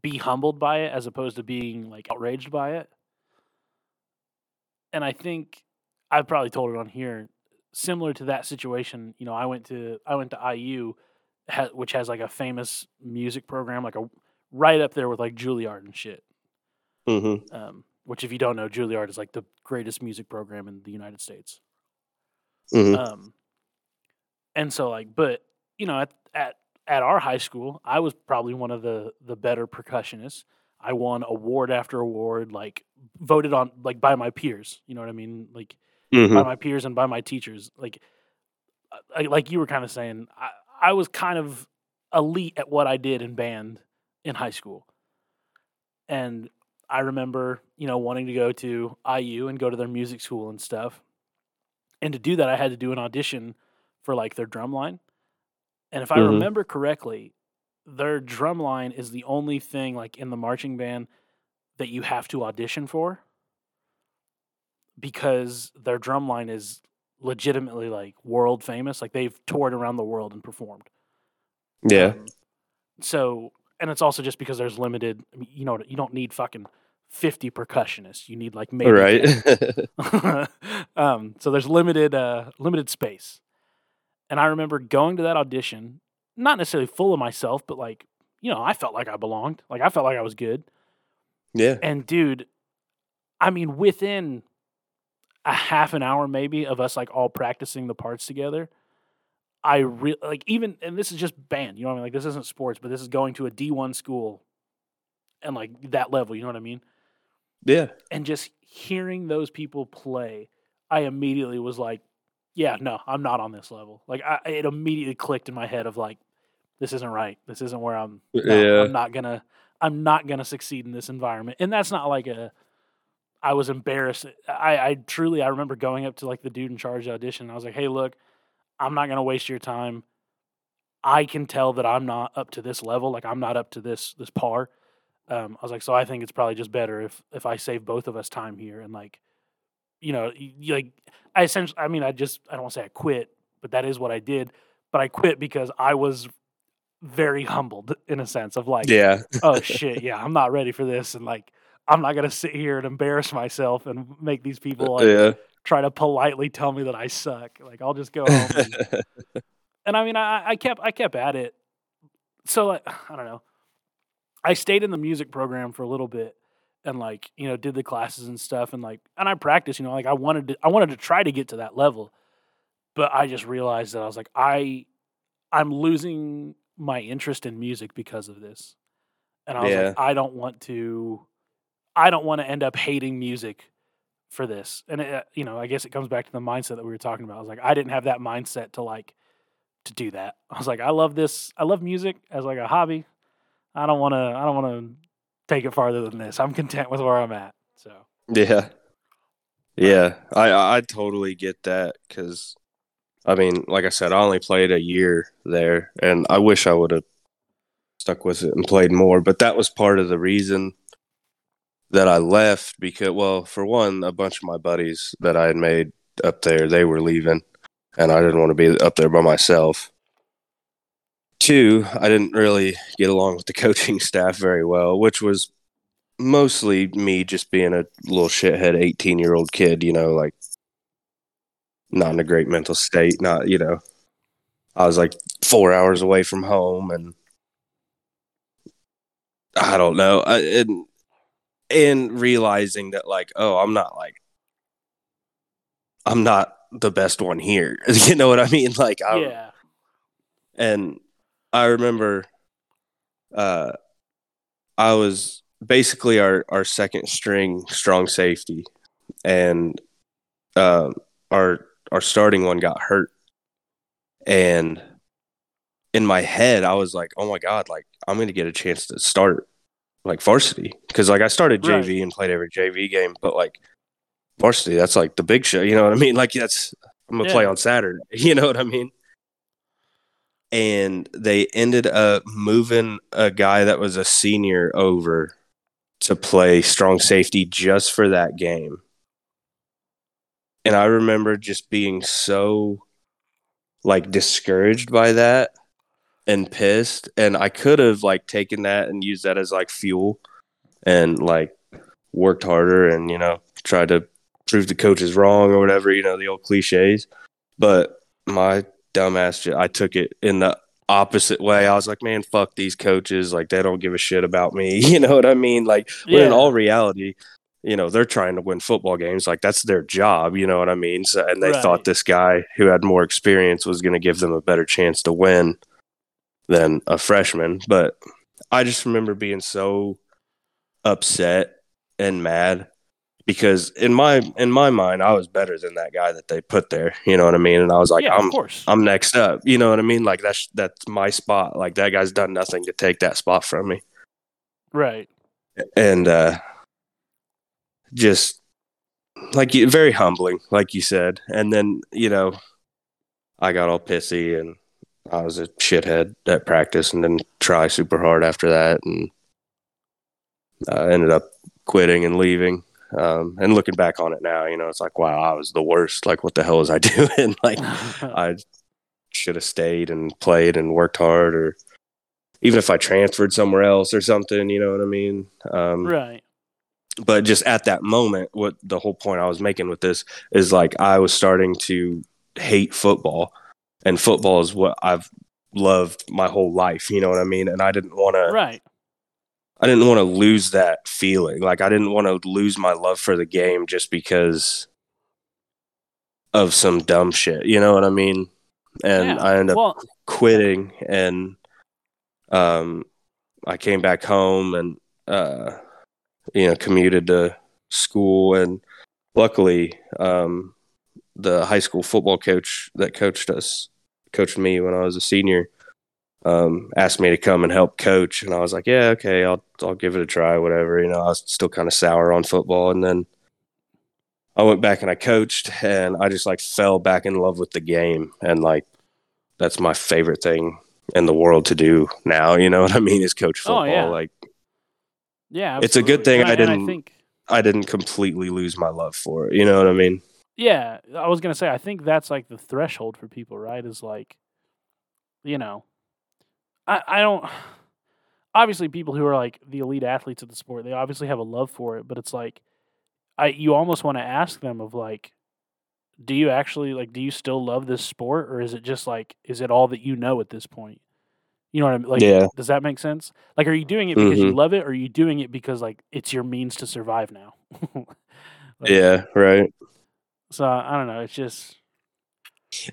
be humbled by it as opposed to being like outraged by it. And I think I've probably told it on here, similar to that situation. You know, I went to I went to IU, ha- which has like a famous music program, like a right up there with like Juilliard and shit. hmm Um, which, if you don't know, Juilliard is like the greatest music program in the United States. Hmm Um, and so like, but you know, at at at our high school, I was probably one of the the better percussionists. I won award after award, like voted on like by my peers. You know what I mean? Like hmm by my peers and by my teachers. Like, I, like you were kind of saying, I, I was kind of elite at what I did in band in high school, and I remember, you know, wanting to go to IU and go to their music school and stuff. And to do that, I had to do an audition for like their drum line. And if I Mhm. remember correctly, their drum line is the only thing like in the marching band that you have to audition for. because their drum line is legitimately like world famous. Like they've toured around the world and performed. Yeah. Um, so, and it's also just because there's limited. I mean, you know, you don't need fucking fifty percussionists. You need like maybe right. 10. um, so there's limited uh, limited space. And I remember going to that audition, not necessarily full of myself, but like you know, I felt like I belonged. Like I felt like I was good. yeah. And dude, I mean, within a half an hour maybe of us like all practicing the parts together, I re- like even and this is just band, you know what I mean? Like this isn't sports, but this is going to a D1 school and like that level, you know what I mean? Yeah. And just hearing those people play, I immediately was like, yeah, no, I'm not on this level. Like I, it immediately clicked in my head of like this isn't right. This isn't where I'm no, Yeah. I'm not gonna I'm not gonna succeed in this environment. And that's not like a I was embarrassed. I, I truly I remember going up to like the dude in charge of the audition. I was like, hey, look, I'm not gonna waste your time. I can tell that I'm not up to this level. Like I'm not up to this this par. Um, I was like, so I think it's probably just better if if I save both of us time here and like, you know, y- y- like I essentially, I mean, I just I don't want to say I quit, but that is what I did. But I quit because I was very humbled in a sense of like, Yeah. oh shit, yeah, I'm not ready for this, and like I'm not gonna sit here and embarrass myself and make these people like yeah. try to politely tell me that I suck. Like I'll just go home. And, and I mean, I, I kept I kept at it. So like I don't know. I stayed in the music program for a little bit and like you know did the classes and stuff and like and I practiced. You know, like I wanted to I wanted to try to get to that level, but I just realized that I was like I I'm losing my interest in music because of this, and I was Yeah. like I don't want to I don't want to end up hating music for this. And it, uh, you know, I guess it comes back to the mindset that we were talking about. I was like, I didn't have that mindset to like to do that. I was like, I love this. I love music as like a hobby. I don't want to. I don't want to take it farther than this. I'm content with where I'm at. So Yeah. Yeah. I I totally get that cuz I mean, like I said, I only played a year there and I wish I would have stuck with it and played more, but that was part of the reason that I left because well, for one, a bunch of my buddies that I had made up there, they were leaving and I didn't want to be up there by myself. Two, I didn't really get along with the coaching staff very well, which was mostly me just being a little shithead 18 year old kid, you know, like not in a great mental state, not, you know, I was like four hours away from home and I don't know. I, and, and realizing that, like, oh, I'm not like, I'm not the best one here. you know what I mean? Like, I'm, yeah, and I remember uh I was basically our our second string strong safety and um our our starting one got hurt. And in my head I was like oh my god like I'm going to get a chance to start like varsity. Cuz like I started Right. JV and played every JV game but like varsity that's like the big show you know what I mean? Like that's I'm going to play on Saturday you know what I mean and they ended up moving a guy that was a senior over to play strong safety just for that game. And I remember just being so like discouraged by that and pissed and I could have like taken that and used that as like fuel and like worked harder and you know tried to prove the coaches wrong or whatever, you know, the old cliches. But my dumbass ju- I took it in the opposite way. I was like, man, fuck these coaches. Like they don't give a shit about me. You know what I mean? Like when in all reality, you know, they're trying to win football games. Like that's their job. You know what I mean? So, and they Right. thought this guy who had more experience was going to give them a better chance to win than a freshman. But I just remember being so upset and mad because in my in my mind I was better than that guy that they put there. You know what I mean? And I was like, yeah, I'm of course. I'm next up. You know what I mean? Like that's that's my spot. Like that guy's done nothing to take that spot from me. right. And uh just like very humbling, like you said. And then, you know, I got all pissy and I was a shithead at practice and didn't try super hard after that and I ended up quitting and leaving. Um, and looking back on it now, you know, it's like, wow, I was the worst. Like, what the hell was I doing? like, I should have stayed and played and worked hard, or even if I transferred somewhere else or something, you know what I mean? Um, right. But just at that moment, what the whole point I was making with this is like I was starting to hate football, and football is what I've loved my whole life. You know what I mean? And I didn't want to. Right. I didn't want to lose that feeling. Like I didn't want to lose my love for the game just because of some dumb shit. You know what I mean? And Yeah. I ended up Well, quitting and um I came back home and uh you know commuted to school and luckily um the high school football coach that coached us coached me when I was a senior um asked me to come and help coach and I was like yeah okay I'll I'll give it a try whatever you know I was still kind of sour on football and then I went back and I coached and I just like fell back in love with the game and like that's my favorite thing in the world to do now. You know what I mean? Is coach Oh, football. yeah. Like yeah. It's a good thing And I didn't- think I didn't completely lose my love for it. You know what I mean? Yeah, I was gonna say I think that's like the threshold for people, right? Is like, you know, I I don't. Obviously, people who are like the elite athletes of the sport, they obviously have a love for it, but it's like, I you almost want to ask them of like, do you actually like, do you still love this sport, or is it just like, is it all that you know at this point? You know what I mean? Like, Yeah. does that make sense? Like, are you doing it because you Mhm. love it, or are you doing it because like it's your means to survive now? Like, Yeah, right. So I don't know. It's just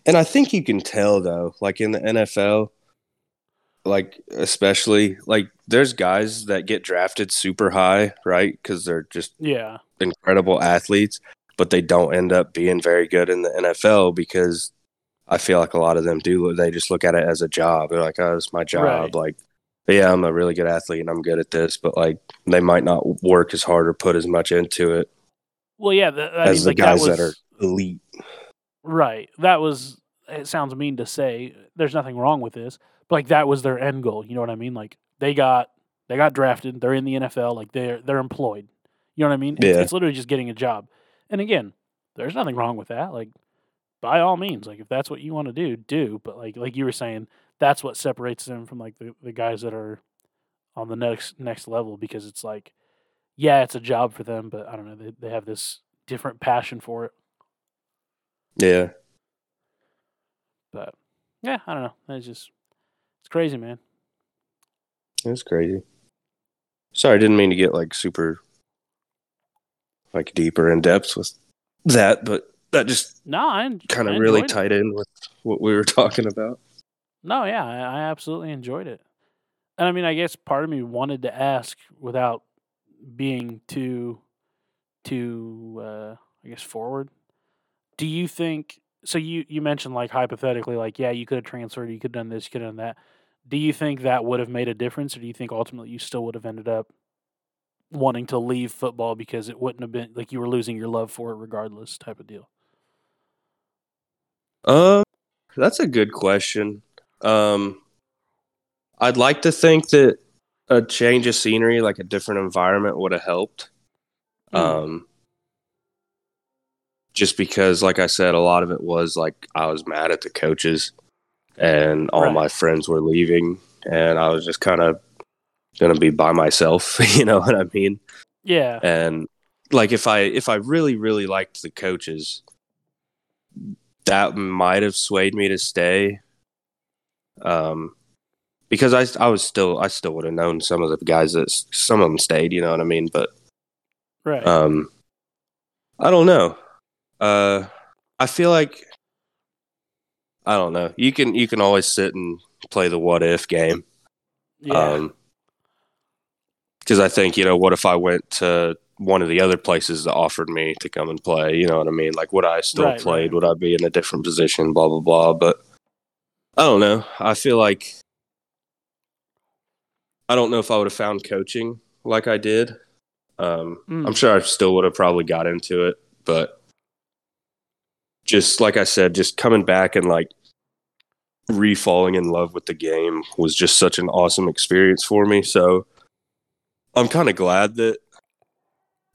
And I think you can tell though, like in the NFL, like especially like there's guys that get drafted super high, right? Because they're just yeah, incredible athletes, but they don't end up being very good in the NFL because I feel like a lot of them do. They just look at it as a job. They're like, "Oh, it's my job." Right. Like, yeah, I'm a really good athlete and I'm good at this, but like they might not work as hard or put as much into it Well, yeah, th- I as mean, the like guys that, was, that, are elite. right. That was. It sounds mean to say. There's nothing wrong with this, but like that was their end goal. You know what I mean? Like they got they got drafted. They're in the NFL. Like they're they're employed. You know what I mean? It's, Yeah. it's literally just getting a job. And again, there's nothing wrong with that. Like by all means, like if that's what you want to do, do. But like like you were saying, that's what separates them from like the, the guys that are on the next next level because it's like, yeah, it's a job for them, but I don't know, they they have this different passion for it. Yeah, But yeah, I don't know. It's just it's crazy, man. it's crazy. Sorry, I didn't mean to get like super like deeper in depth with that, but that just No, kind of really it. tied in with what we were talking about. No, yeah, I, I absolutely enjoyed it. And I mean, I guess part of me wanted to ask without being too, too, uh, I guess forward. Do you think? So you you mentioned like hypothetically, like yeah, you could have transferred, you could have done this, you could have done that. Do you think that would have made a difference, or do you think ultimately you still would have ended up wanting to leave football because it wouldn't have been like you were losing your love for it regardless, type of deal? Um, that's a good question. Um, I'd like to think that a change of scenery, like a different environment, would have helped. Mm. Um, just because, like I said, a lot of it was like I was mad at the coaches, and all Right. my friends were leaving, and I was just kind of gonna be by myself. You know what I mean? Yeah, and like if i if i really really liked the coaches that might have swayed me to stay um because i i was still i still would have known some of the guys that some of them stayed you know what i mean but right. um i don't know uh i feel like i don't know you can you can always sit and play the what if game yeah, um, because I think you know, what if I went to one of the other places that offered me to come and play? You know what I mean? Like, would I still Right, played? right. Would I be in a different position? Blah blah blah. But I don't know. I feel like I don't know if I would have found coaching like I did. Um, Mm. I'm sure I still would have probably got into it, but just like I said, just coming back and like re-falling in love with the game was just such an awesome experience for me. So I'm kind of glad that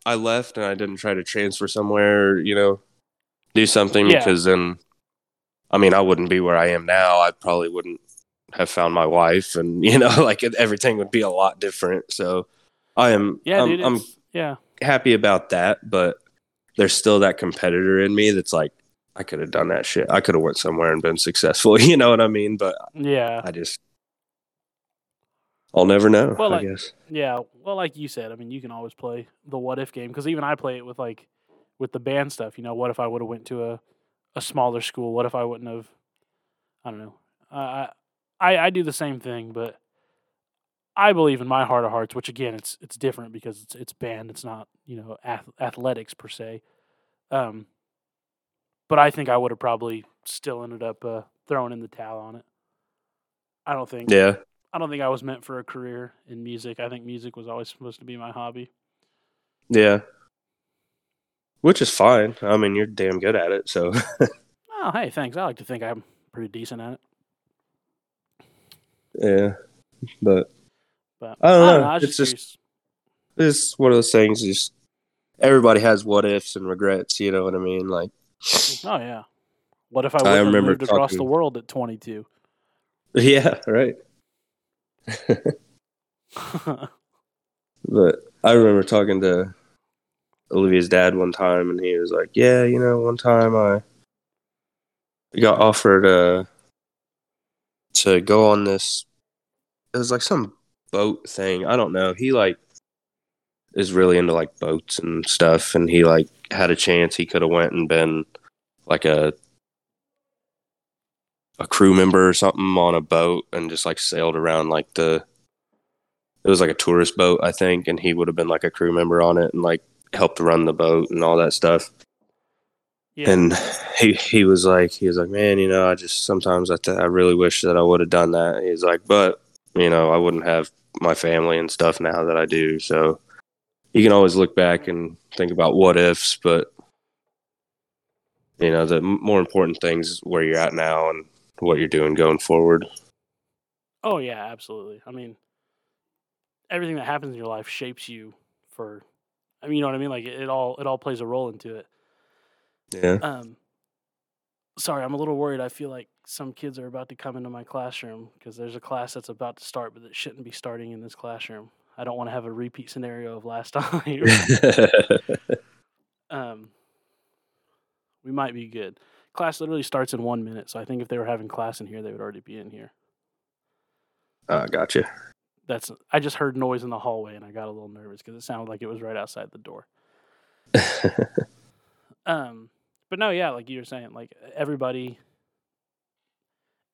I left and I didn't try to transfer somewhere, you know, do something Yeah. because then, I mean, I wouldn't be where I am now. I probably wouldn't have found my wife, and you know, like everything would be a lot different. So, I am, Yeah, I'm, dude. I'm yeah. happy about that, but there's still that competitor in me that's like, I could have done that shit. I could have went somewhere and been successful. You know what I mean? But Yeah. I just, I'll never know. Well, I guess. Yeah, well, like you said, I mean, you can always play the what if game because even I play it with like with the band stuff. You know, what if I would have went to a a smaller school? What if I wouldn't have? I don't know. I I I do the same thing, but I believe in my heart of hearts, which again, it's it's different because it's it's band. It's not you know ath- athletics per se. Um, but I think I would have probably still ended up uh, throwing in the towel on it. I don't think. Yeah. I don't think I was meant for a career in music. I think music was always supposed to be my hobby. Yeah. Which is fine. I mean, you're damn good at it. So, Oh, hey, thanks. I like to think I'm pretty decent at it. yeah. But But I don't know. I It's just- curious. it's one of those things. Just everybody has what ifs and regrets. You know what I mean? Like, Oh yeah. What if I I wouldn't have remember moved across the world at 22? yeah, right. But I remember talking to Olivia's dad one time, and he was like, "Yeah, you know, one time I got offered uh, to go on this. It was like some boat thing. I don't know. He like is really into like boats and stuff, and he like had a chance. He could have went and been like a a crew member or something on a boat and just like sailed around like the it was like a tourist boat, I think, and he would have been like a crew member on it and like helped run the boat and all that stuff. yeah. And he he was like he was like, man, you know, I just sometimes I th- I really wish that I would have done that. He's like, but you know, I wouldn't have my family and stuff now that I do. So you can always look back and think about what ifs, but you know, the more important things is where you're at now and what you're doing going forward. oh yeah, absolutely. I mean, everything that happens in your life shapes you for. I mean, you know what I mean? Like it, it all it all plays a role into it. Yeah. Um, sorry, I'm a little worried. I feel like some kids are about to come into my classroom because there's a class that's about to start, but that shouldn't be starting in this classroom. I don't want to have a repeat scenario of last time. um, we might be good. Class literally starts in one minute, so I think if they were having class in here, they would already be in here. uh, gotcha. That's I just heard noise in the hallway and I got a little nervous because it sounded like it was right outside the door. Um, but no, yeah, like you were saying, like everybody,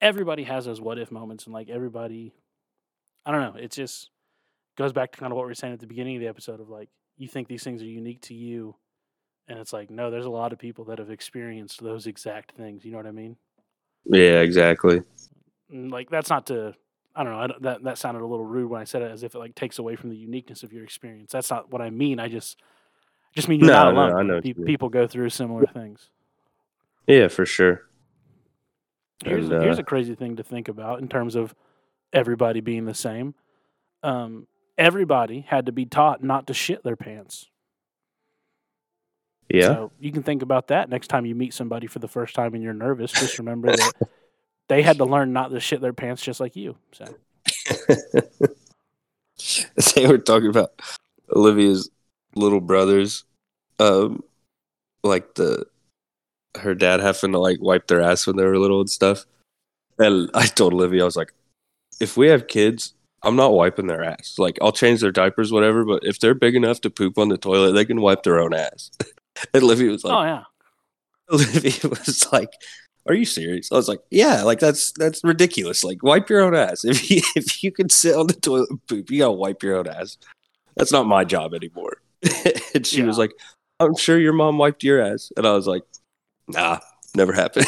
everybody has those what if moments, and like everybody, I don't know, it's just goes back to kind of what we were saying at the beginning of the episode of like you think these things are unique to you, and it's like no, there's a lot of people that have experienced those exact things. You know what I mean? yeah, exactly. Like that's not to. I don't know. I don't, that that sounded a little rude when I said it, as if it like takes away from the uniqueness of your experience. That's not what I mean. I just, just mean you're No, not no, alone. I know Pe- people go through similar things. Yeah, for sure. Here's And, here's uh, a crazy thing to think about in terms of everybody being the same. Um, everybody had to be taught not to shit their pants. Yeah. So you can think about that next time you meet somebody for the first time and you're nervous. Just remember that they had to learn not to shit their pants just like you. So they were talking about Olivia's little brothers, um, like the her dad having to like wipe their ass when they were little and stuff. And I told Olivia, I was like, if we have kids, I'm not wiping their ass. Like I'll change their diapers, whatever. But if they're big enough to poop on the toilet, they can wipe their own ass. and Olivia was like, oh yeah, Olivia was like, "Are you serious?" I was like, "Yeah, like that's that's ridiculous. Like, wipe your own ass. If you if you can sit on the toilet and poop, you gotta wipe your own ass. That's not my job anymore." and she was like, "I'm sure your mom wiped your ass," and I was like, "Nah, never happened."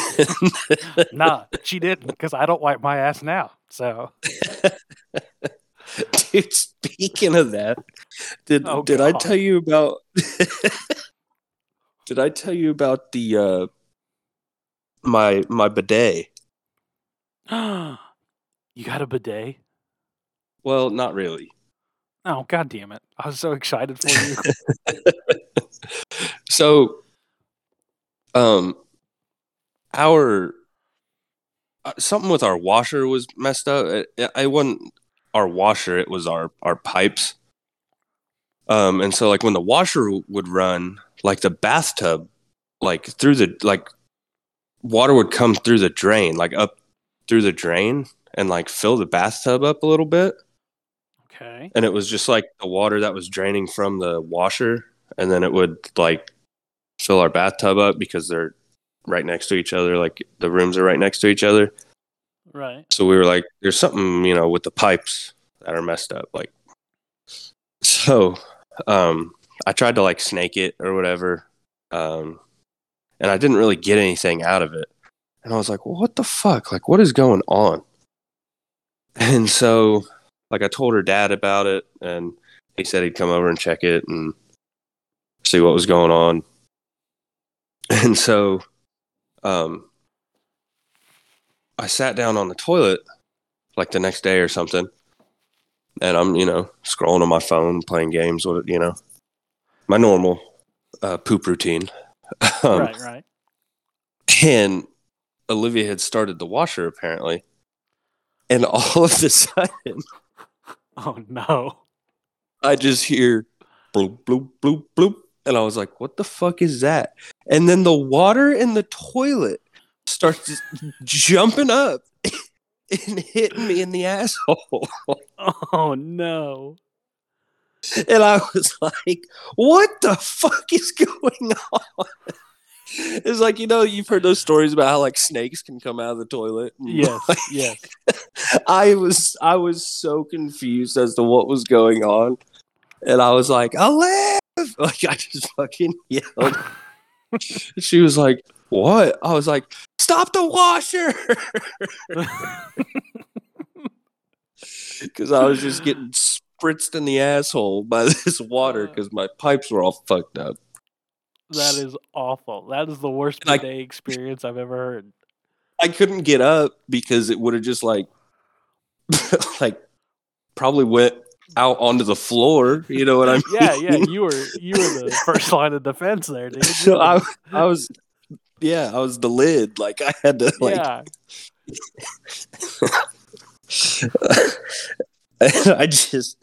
nah, she didn't because I don't wipe my ass now. So Dude, speaking of that, did Oh, did I tell you about? did I tell you about the uh my my bidet? you got a bidet? Well, not really. Oh god damn it! I was so excited for you. so, um, our uh, something with our washer was messed up. It, it wasn't our washer; it was our our pipes. Um, and so like when the washer would run, like the bathtub, like through the like water would come through the drain, like up through the drain, and like fill the bathtub up a little bit. okay. and it was just like the water that was draining from the washer and then it would like fill our bathtub up because they're right next to each other like the rooms are right next to each other Right. so we were like there's something you know with the pipes that are messed up like so um i tried to like snake it or whatever um and i didn't really get anything out of it and i was like well, what the fuck like what is going on and so like I told her dad about it, and he said he'd come over and check it and see what was going on. And so, um, I sat down on the toilet like the next day or something, and I'm you know scrolling on my phone, playing games with it, you know, my normal uh, poop routine. um, right. Right. and Olivia had started the washer apparently, and all of a sudden. Oh no. I just hear bloop, bloop, bloop, bloop. And I was like, what the fuck is that? And then the water in the toilet starts jumping up and hitting me in the asshole. Oh no. And I was like, what the fuck is going on? It's like, you know, you've heard those stories about how like snakes can come out of the toilet. Yes. like, Yes. I was I was so confused as to what was going on. And I was like, I live like I just fucking yelled. she was like, What? I was like, Stop the washer Cause I was just getting spritzed in the asshole by this water because my pipes were all fucked up. That is awful. That is the worst I- bidet experience I've ever heard. I couldn't get up because it would have just like like probably went out onto the floor. You know what I mean? Yeah, yeah. You were you were the first line of defense there, dude. So I, I was, yeah, I was the lid. Like I had to, like, yeah. I just,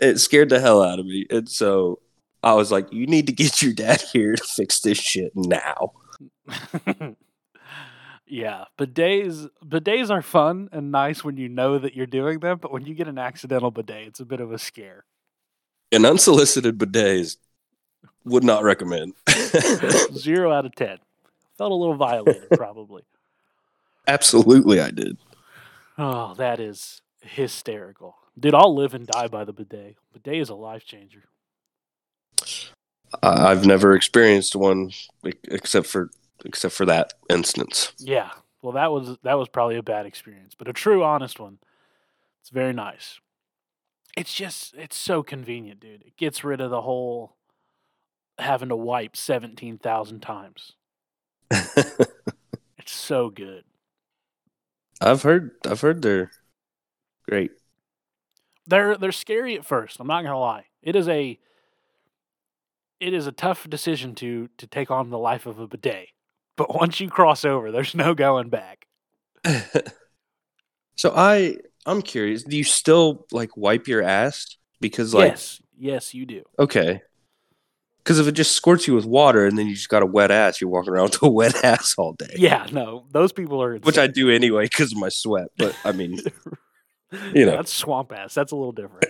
it scared the hell out of me. And so I was like, you need to get your dad here to fix this shit now. yeah. Bidets bidets are fun and nice when you know that you're doing them, but when you get an accidental bidet, it's a bit of a scare. An unsolicited bidets would not recommend. Zero out of ten. Felt a little violated, probably. Absolutely, I did. Oh, that is hysterical. Dude, I'll live and die by the bidet. Bidet is a life changer. I've never experienced one except for except for that instance. Yeah. Well, that was that was probably a bad experience, but a true honest one. It's very nice. It's just it's so convenient, dude. It gets rid of the whole having to wipe 17,000 times. It's so good. I've heard I've heard they're great. They're they're scary at first. I'm not going to lie. It is a it is a tough decision to to take on the life of a bidet. But once you cross over, there's no going back. so I I'm curious. Do you still like wipe your ass? Because like yes, yes, you do. okay. Because if it just squirts you with water and then you just got a wet ass, you're walking around with a wet ass all day. Yeah, no, those people are Which I do anyway because of my sweat. But I mean, you know. that's swamp ass. That's a little different.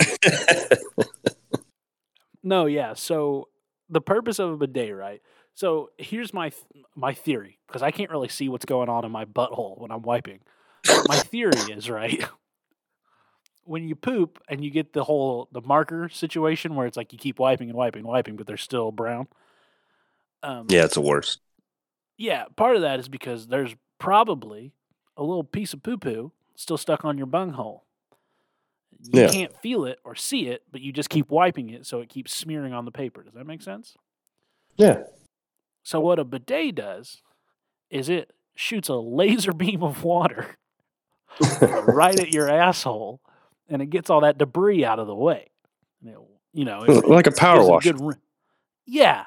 no, yeah. So the purpose of a bidet, right? So here's my th- my theory because I can't really see what's going on in my butthole when I'm wiping. my theory is right. When you poop and you get the whole the marker situation where it's like you keep wiping and wiping and wiping, but they're still brown. Um, yeah, it's the worst. yeah, part of that is because there's probably a little piece of poo poo still stuck on your bunghole. You Yeah. can't feel it or see it, but you just keep wiping it so it keeps smearing on the paper. Does that make sense? Yeah. So, what a bidet does is it shoots a laser beam of water right at your asshole and it gets all that debris out of the way. It, you know, it- like a power washer. good yeah,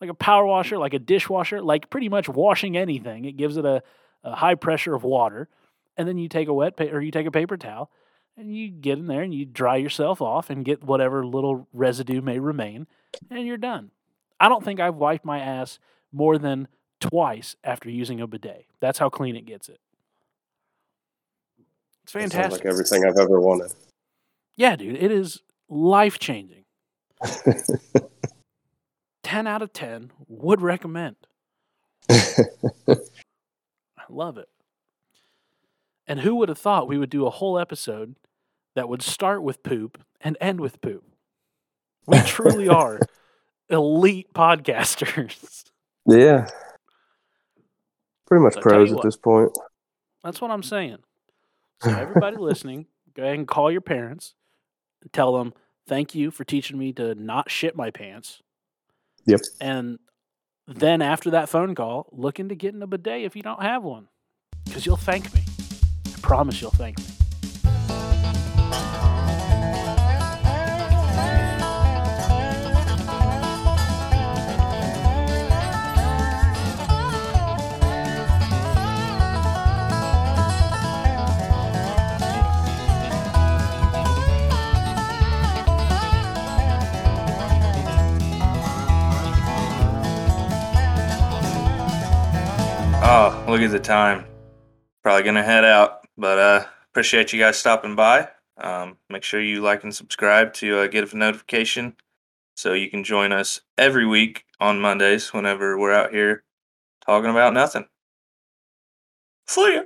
like a power washer, like a dishwasher, like pretty much washing anything. It gives it a, a high pressure of water, and then you take a wet pa- or you take a paper towel, and you get in there and you dry yourself off and get whatever little residue may remain, and you're done. I don't think I've wiped my ass more than twice after using a bidet. That's how clean it gets it. It's fantastic. Sounds like everything I've ever wanted. Yeah, dude, it is life changing. 10 out of 10 would recommend. I love it. And who would have thought we would do a whole episode that would start with poop and end with poop? We truly are elite podcasters. yeah. Pretty much So pros at what. this point. That's what I'm saying. So, everybody listening, go ahead and call your parents and tell them, thank you for teaching me to not shit my pants. Yep. And then after that phone call, look into getting a bidet if you don't have one. Because you'll thank me. I promise you'll thank me. Oh, look at the time. Probably gonna head out, but uh, appreciate you guys stopping by. Um, make sure you like and subscribe to uh, get a notification so you can join us every week on Mondays whenever we're out here talking about nothing. See ya.